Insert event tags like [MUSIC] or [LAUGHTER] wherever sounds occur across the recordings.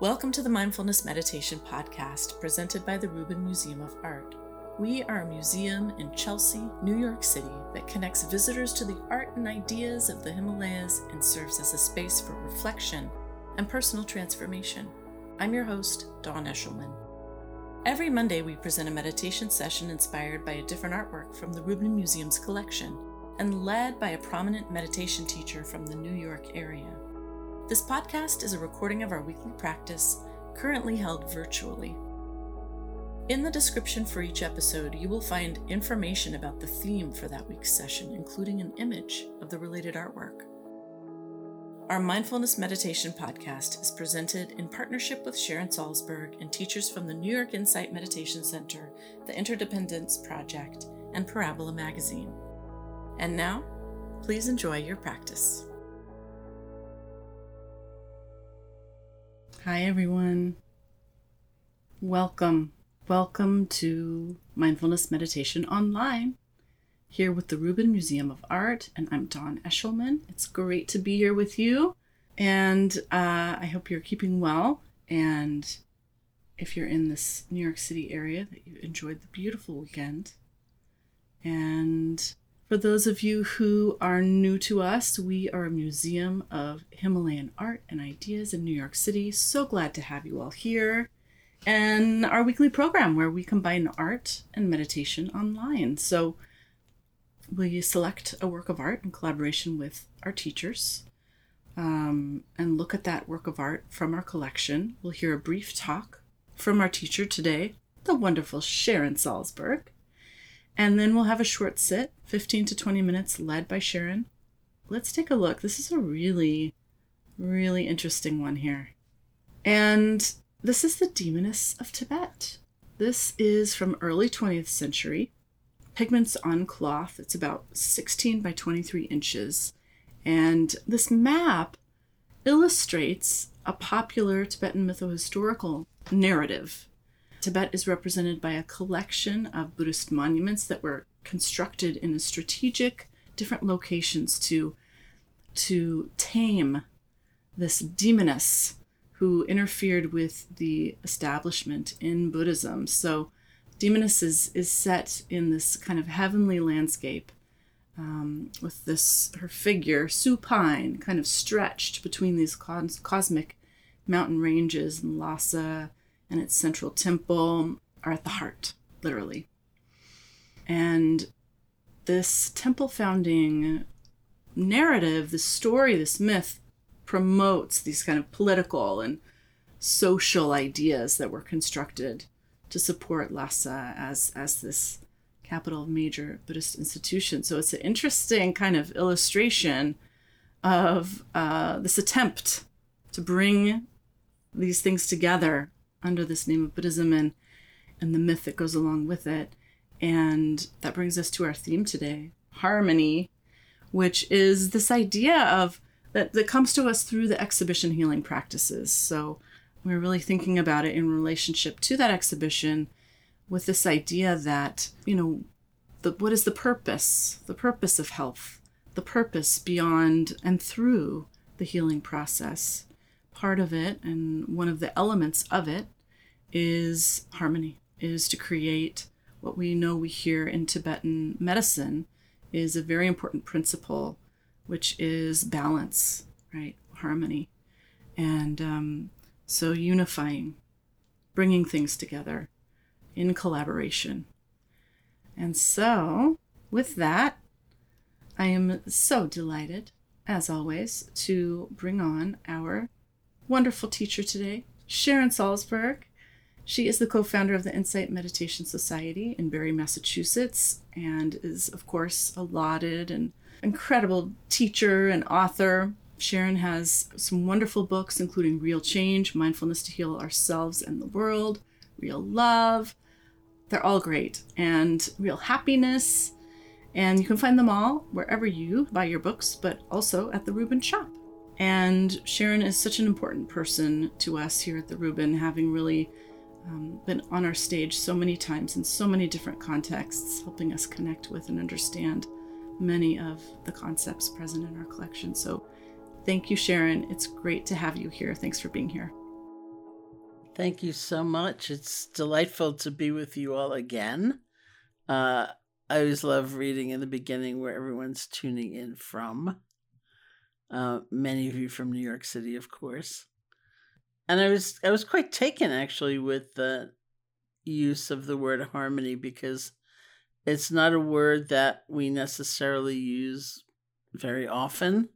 Welcome to the Mindfulness Meditation Podcast presented by the Rubin Museum of Art. We are a museum in Chelsea, New York City that connects visitors to the art and ideas of the Himalayas and serves as a space for reflection and personal transformation. I'm your host, Dawn Eshelman. Every Monday, we present a meditation session inspired by a different artwork from the Rubin Museum's collection and led by a prominent meditation teacher from the New York area. This podcast is a recording of our weekly practice, currently held virtually. In the description for each episode, you will find information about the theme for that week's session, including an image of the related artwork. Our Mindfulness Meditation podcast is presented in partnership with Sharon Salzberg and teachers from the New York Insight Meditation Center, the Interdependence Project, and Parabola Magazine. And now, please enjoy your practice. Hi, everyone. Welcome. Welcome to Mindfulness Meditation Online here with the Rubin Museum of Art, and I'm Dawn Eshelman. It's great to be here with you, and uh, I hope you're keeping well. And if you're in this New York City area, that you enjoyed the beautiful weekend. And for those of you who are new to us, we are a museum of Himalayan art and ideas in New York City. So glad to have you all here. And our weekly program where we combine art and meditation online. So we select a work of art in collaboration with our teachers um, and look at that work of art from our collection. We'll hear a brief talk from our teacher today, the wonderful Sharon Salzberg. And then we'll have a short sit, 15 to 20 minutes, led by Sharon. Let's take a look. This is a really, really interesting one here. And this is the Demoness of Tibet. This is from early 20th century. Pigments on cloth. It's about 16 by 23 inches. And this map illustrates a popular Tibetan mytho-historical narrative Tibet is represented by a collection of Buddhist monuments that were constructed in a strategic different locations to to tame this demoness who interfered with the establishment in Buddhism. So demoness is, is set in this kind of heavenly landscape um, with this her figure supine kind of stretched between these cos- cosmic mountain ranges and Lhasa and its central temple are at the heart, literally. And this temple founding narrative, this story, this myth promotes these kind of political and social ideas that were constructed to support Lhasa as, as this capital of major Buddhist institution. So it's an interesting kind of illustration of uh, this attempt to bring these things together under this name of Buddhism and and the myth that goes along with it. And that brings us to our theme today, harmony, which is this idea of that, that comes to us through the exhibition healing practices. So we're really thinking about it in relationship to that exhibition with this idea that, you know, the, what is the purpose? The purpose of health, the purpose beyond and through the healing process part of it and one of the elements of it is harmony, is to create what we know we hear in Tibetan medicine is a very important principle, which is balance, right? Harmony. And um, so unifying, bringing things together in collaboration. And so, with that, I am so delighted, as always, to bring on our wonderful teacher today, Sharon Salzberg. She is the co founder of the Insight Meditation Society in Barre, Massachusetts, and is, of course, a lauded and incredible teacher and author. Sharon has some wonderful books, including Real Change, Mindfulness to Heal Ourselves and the World, Real Love. They're all great. And Real Happiness. And you can find them all wherever you buy your books, but also at the Rubin Shop. And Sharon is such an important person to us here at the Rubin, having really um, been on our stage so many times in so many different contexts, helping us connect with and understand many of the concepts present in our collection. So thank you, Sharon. It's great to have you here. Thanks for being here. Thank you so much. It's delightful to be with you all again. Uh, I always love reading in the beginning where everyone's tuning in from. Uh, many of you from New York City, of course. And I was I was quite taken actually with the use of the word harmony because it's not a word that we necessarily use very often.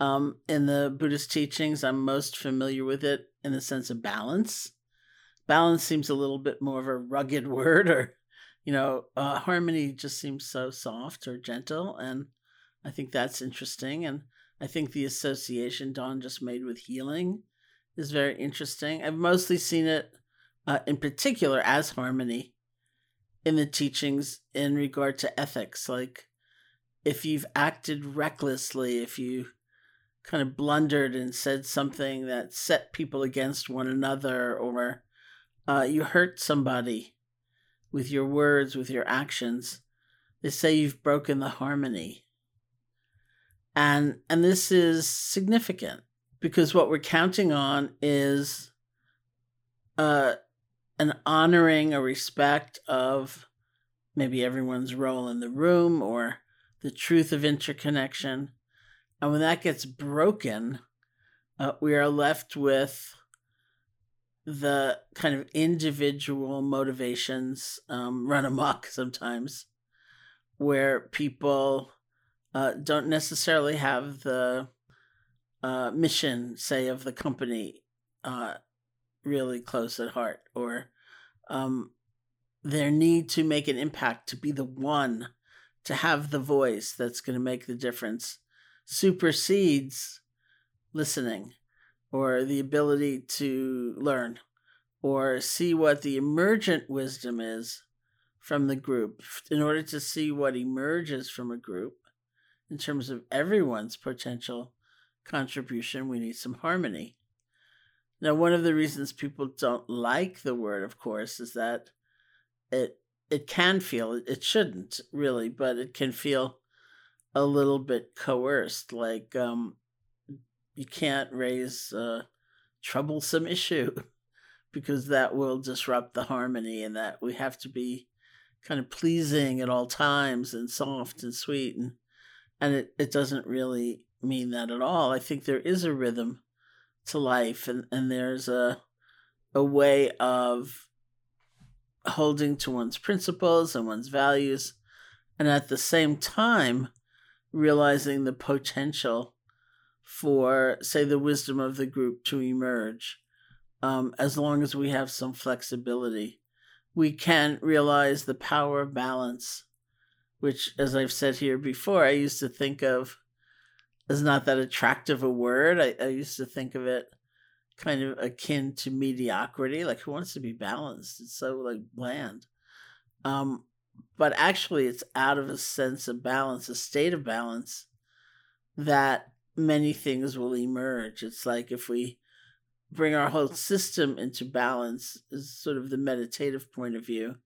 Um, in the Buddhist teachings, I'm most familiar with it in the sense of balance. Balance seems a little bit more of a rugged [LAUGHS] word, or, you know, uh, harmony just seems so soft or gentle. And I think that's interesting. And I think the association Dawn just made with healing is very interesting. I've mostly seen it uh, in particular as harmony in the teachings in regard to ethics. Like, if you've acted recklessly, if you kind of blundered and said something that set people against one another, or uh, you hurt somebody with your words, with your actions, they say you've broken the harmony. And and this is significant because what we're counting on is uh, an honoring, a respect of maybe everyone's role in the room or the truth of interconnection. And when that gets broken, uh, we are left with the kind of individual motivations um, run amok sometimes, where people uh, don't necessarily have the uh, mission, say, of the company uh, really close at heart, or um, their need to make an impact, to be the one, to have the voice that's going to make the difference supersedes listening or the ability to learn or see what the emergent wisdom is from the group. In order to see what emerges from a group in terms of everyone's potential contribution we need some harmony now one of the reasons people don't like the word of course is that it it can feel it shouldn't really but it can feel a little bit coerced. Like um, you can't raise a troublesome issue [LAUGHS] because that will disrupt the harmony, and that we have to be kind of pleasing at all times and soft and sweet, and and it, it doesn't really mean that at all. I think there is a rhythm to life, and and there's a a way of holding to one's principles and one's values and at the same time realizing the potential for, say, the wisdom of the group to emerge. Um, as long as we have some flexibility, we can realize the power of balance, which, as I've said here before, I used to think of as not that attractive a word. I, I used to think of it kind of akin to mediocrity. Like, who wants to be balanced? It's so like bland. Um, but actually it's out of a sense of balance, a state of balance, that many things will emerge. It's like if we bring our whole system into balance, is sort of the meditative point of view.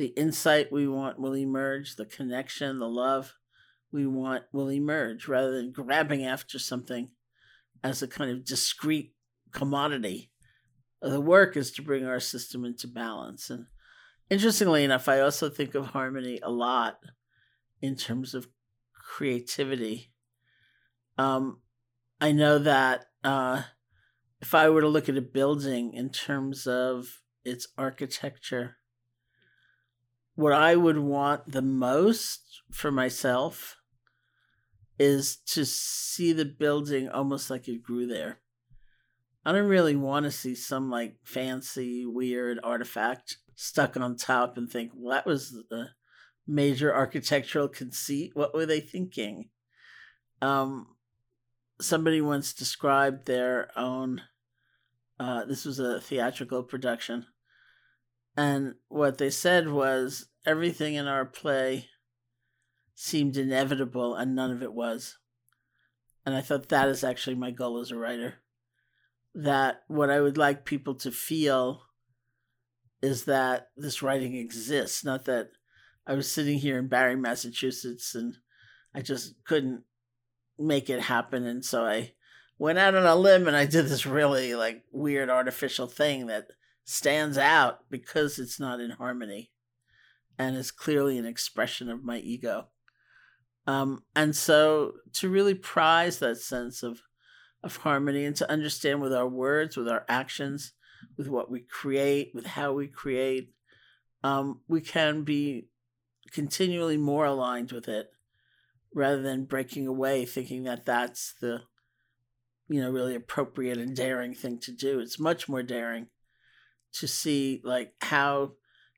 The insight we want will emerge, the connection, the love we want will emerge rather than grabbing after something as a kind of discrete commodity. The work is to bring our system into balance. And Interestingly enough, I also think of harmony a lot in terms of creativity. Um, I know that uh, if I were to look at a building in terms of its architecture, what I would want the most for myself is to see the building almost like it grew there. I don't really want to see some like fancy, weird artifact stuck on top and think, well, that was a major architectural conceit. What were they thinking? Um, somebody once described their own. Uh, this was a theatrical production, and what they said was everything in our play seemed inevitable, and none of it was. And I thought that is actually my goal as a writer. That what I would like people to feel is that this writing exists, not that I was sitting here in Barre, Massachusetts, and I just couldn't make it happen, and so I went out on a limb and I did this really like weird artificial thing that stands out because it's not in harmony and is clearly an expression of my ego. Um, and so to really prize that sense of of harmony and to understand with our words, with our actions, with what we create, with how we create, um, we can be continually more aligned with it rather than breaking away thinking that that's the you know really appropriate and daring thing to do it's much more daring to see like how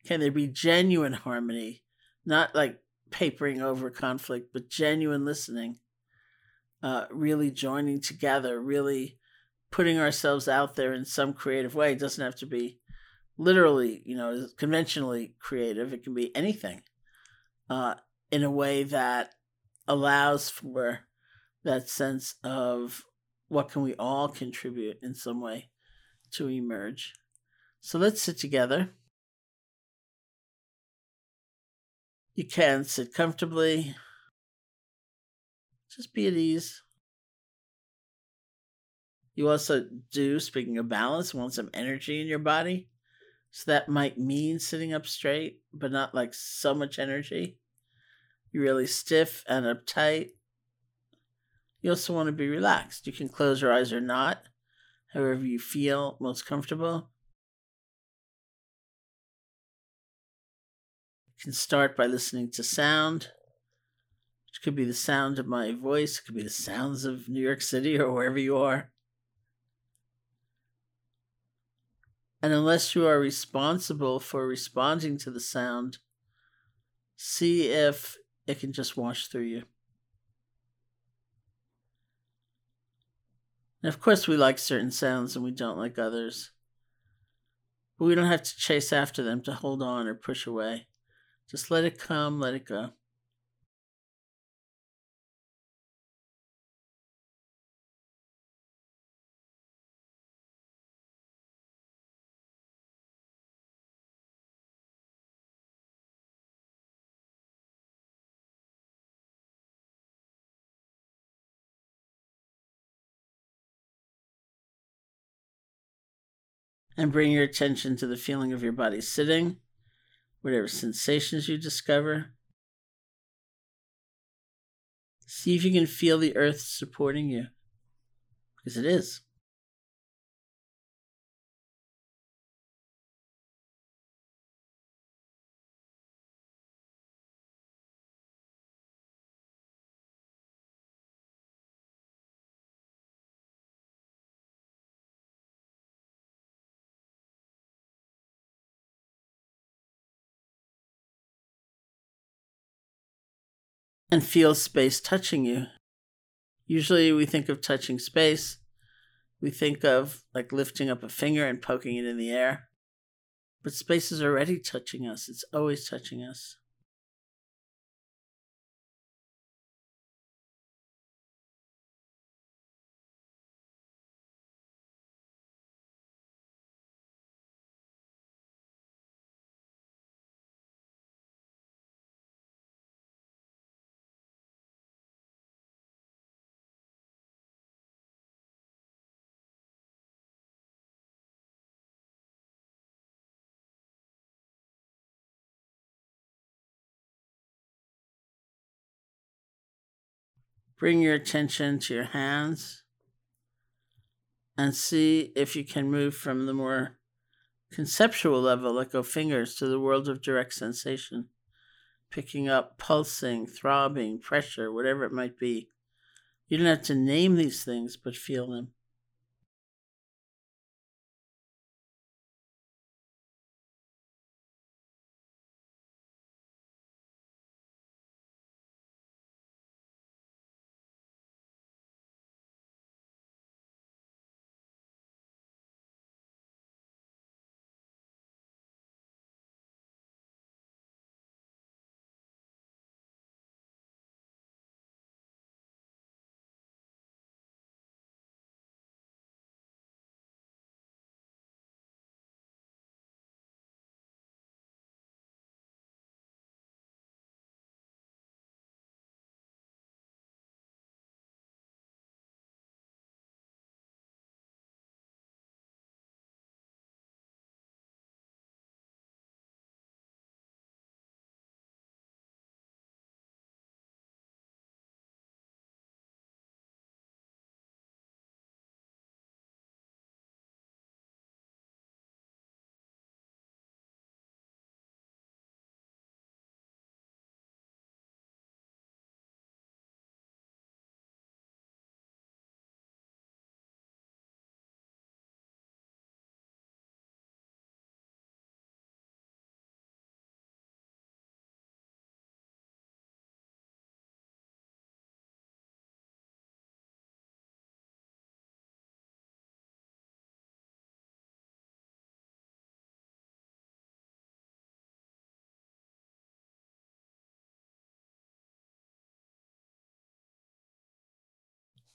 can there be genuine harmony not like papering over conflict but genuine listening uh, really joining together really putting ourselves out there in some creative way it doesn't have to be literally you know conventionally creative it can be anything uh, in a way that allows for that sense of what can we all contribute in some way to emerge. So let's sit together. You can sit comfortably. Just be at ease. You also do, speaking of balance, want some energy in your body. So that might mean sitting up straight, but not like so much energy. You're really stiff and uptight. You also want to be relaxed. You can close your eyes or not, however you feel most comfortable. Can start by listening to sound, which could be the sound of my voice, it could be the sounds of New York City or wherever you are. And unless you are responsible for responding to the sound, see if it can just wash through you. And of course, we like certain sounds and we don't like others. But we don't have to chase after them to hold on or push away. Just let it come, let it go. and bring your attention to the feeling of your body sitting, whatever sensations you discover. See if you can feel the earth supporting you, because it is. And feel space touching you. Usually we think of touching space, we think of like lifting up a finger and poking it in the air. But space is already touching us, it's always touching us. Bring your attention to your hands and see if you can move from the more conceptual level, let go fingers, to the world of direct sensation, picking up pulsing, throbbing, pressure, whatever it might be. You don't have to name these things, but feel them.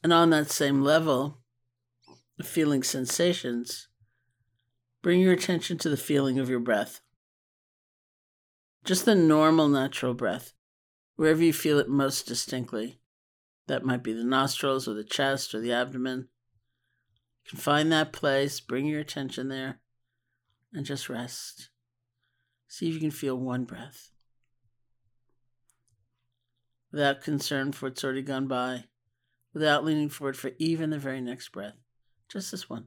And on that same level, feeling sensations, bring your attention to the feeling of your breath. Just the normal, natural breath, wherever you feel it most distinctly. That might be the nostrils or the chest or the abdomen. You can find that place, bring your attention there, and just rest. See if you can feel one breath without concern for what's already gone by, without leaning forward for even the very next breath. Just this one.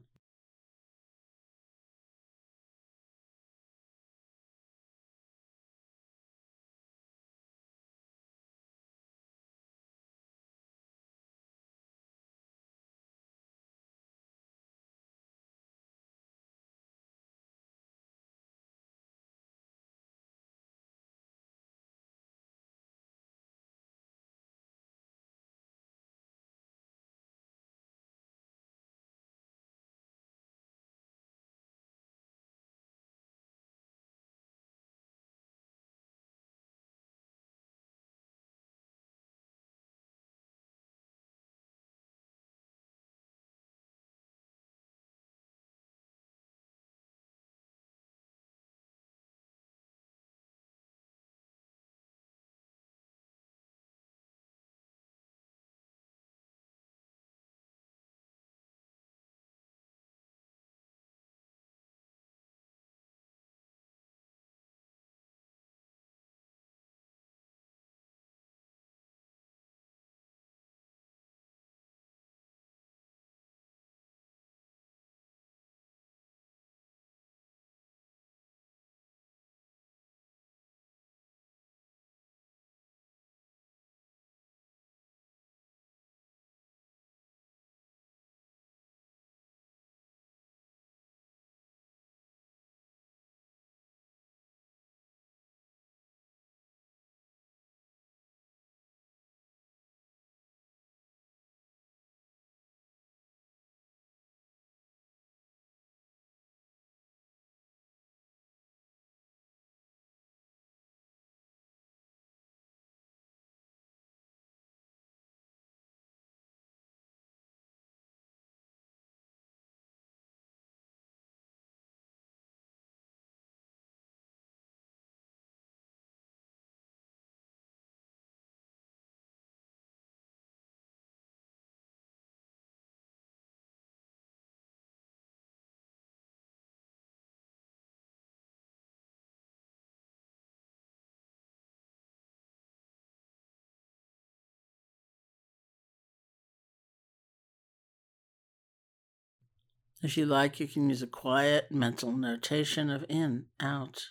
If you like, you can use a quiet mental notation of in, out,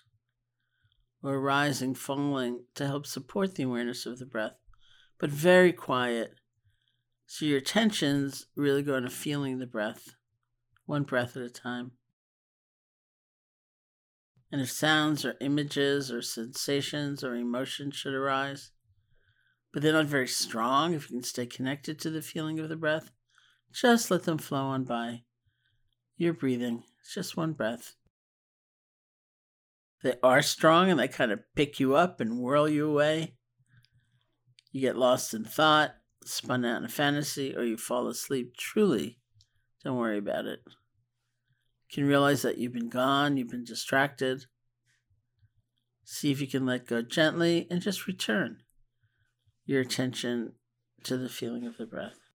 or rising, falling to help support the awareness of the breath, but very quiet. So your attention's really going to feeling the breath, one breath at a time. And if sounds or images or sensations or emotions should arise, but they're not very strong, if you can stay connected to the feeling of the breath, just let them flow on by. You're breathing. It's just one breath. They are strong and they kind of pick you up and whirl you away. You get lost in thought, spun out in a fantasy, or you fall asleep. Truly, don't worry about it. You can realize that you've been gone, you've been distracted. See if you can let go gently and just return your attention to the feeling of the breath.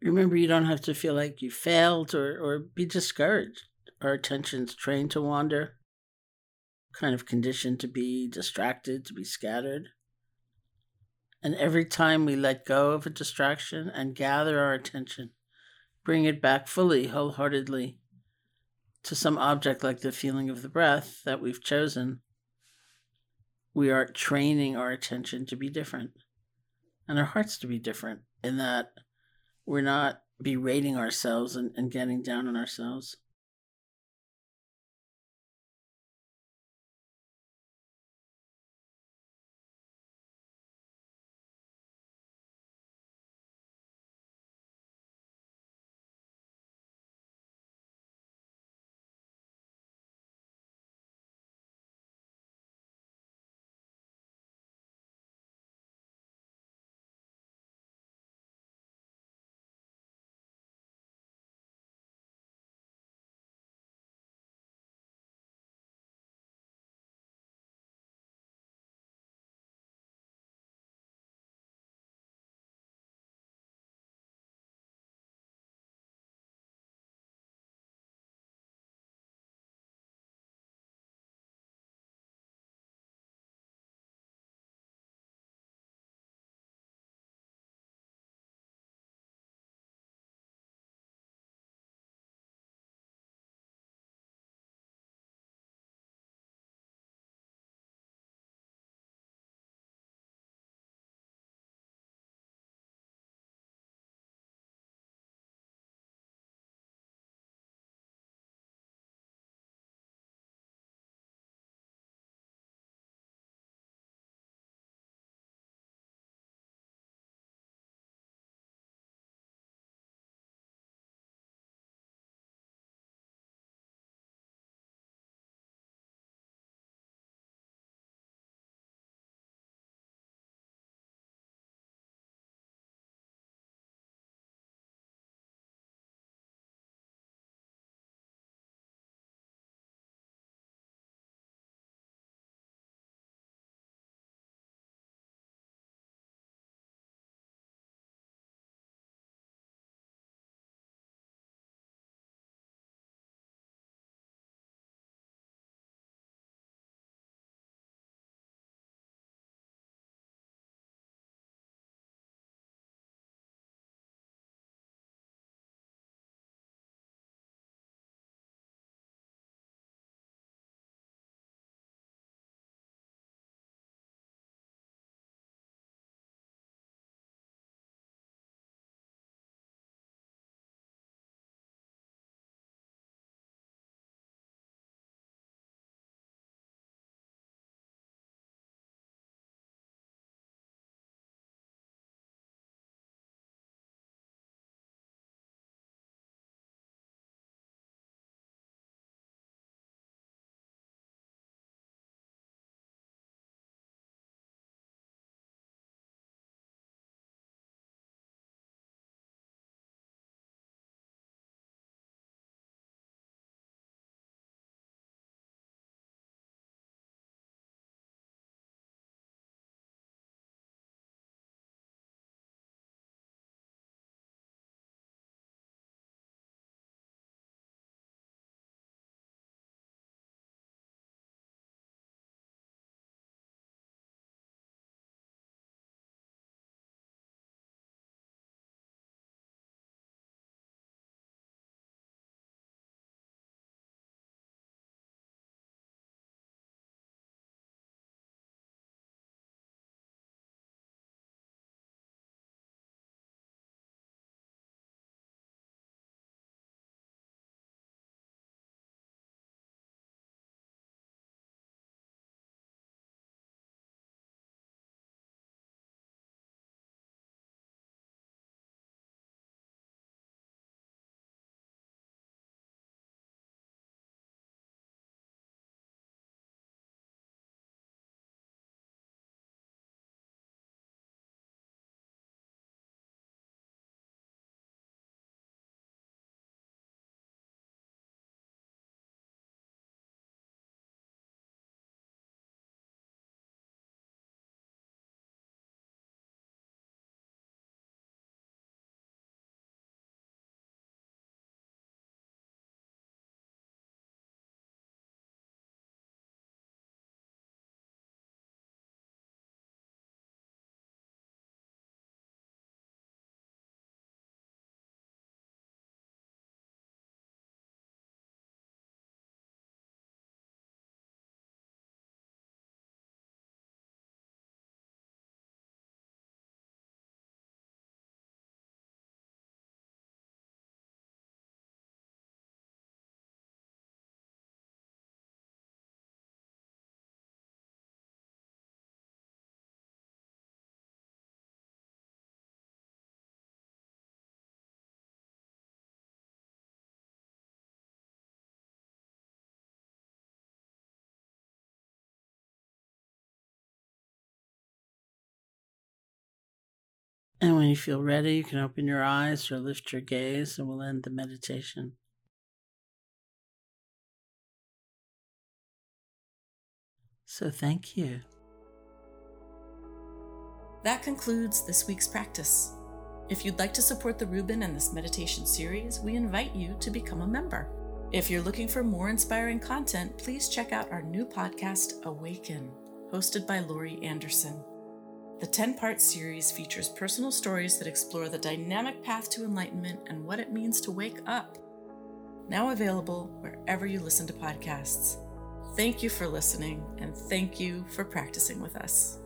Remember, you don't have to feel like you failed or, or be discouraged. Our attention's trained to wander, kind of conditioned to be distracted, to be scattered. And every time we let go of a distraction and gather our attention, bring it back fully, wholeheartedly to some object like the feeling of the breath that we've chosen, we are training our attention to be different and our hearts to be different in that we're not berating ourselves and, and getting down on ourselves. And when you feel ready, you can open your eyes or lift your gaze, and we'll end the meditation. So, thank you. That concludes this week's practice. If you'd like to support the Rubin and this meditation series, we invite you to become a member. If you're looking for more inspiring content, please check out our new podcast, Awaken, hosted by Laurie Anderson. The 10 part series features personal stories that explore the dynamic path to enlightenment and what it means to wake up. Now available wherever you listen to podcasts. Thank you for listening, and thank you for practicing with us.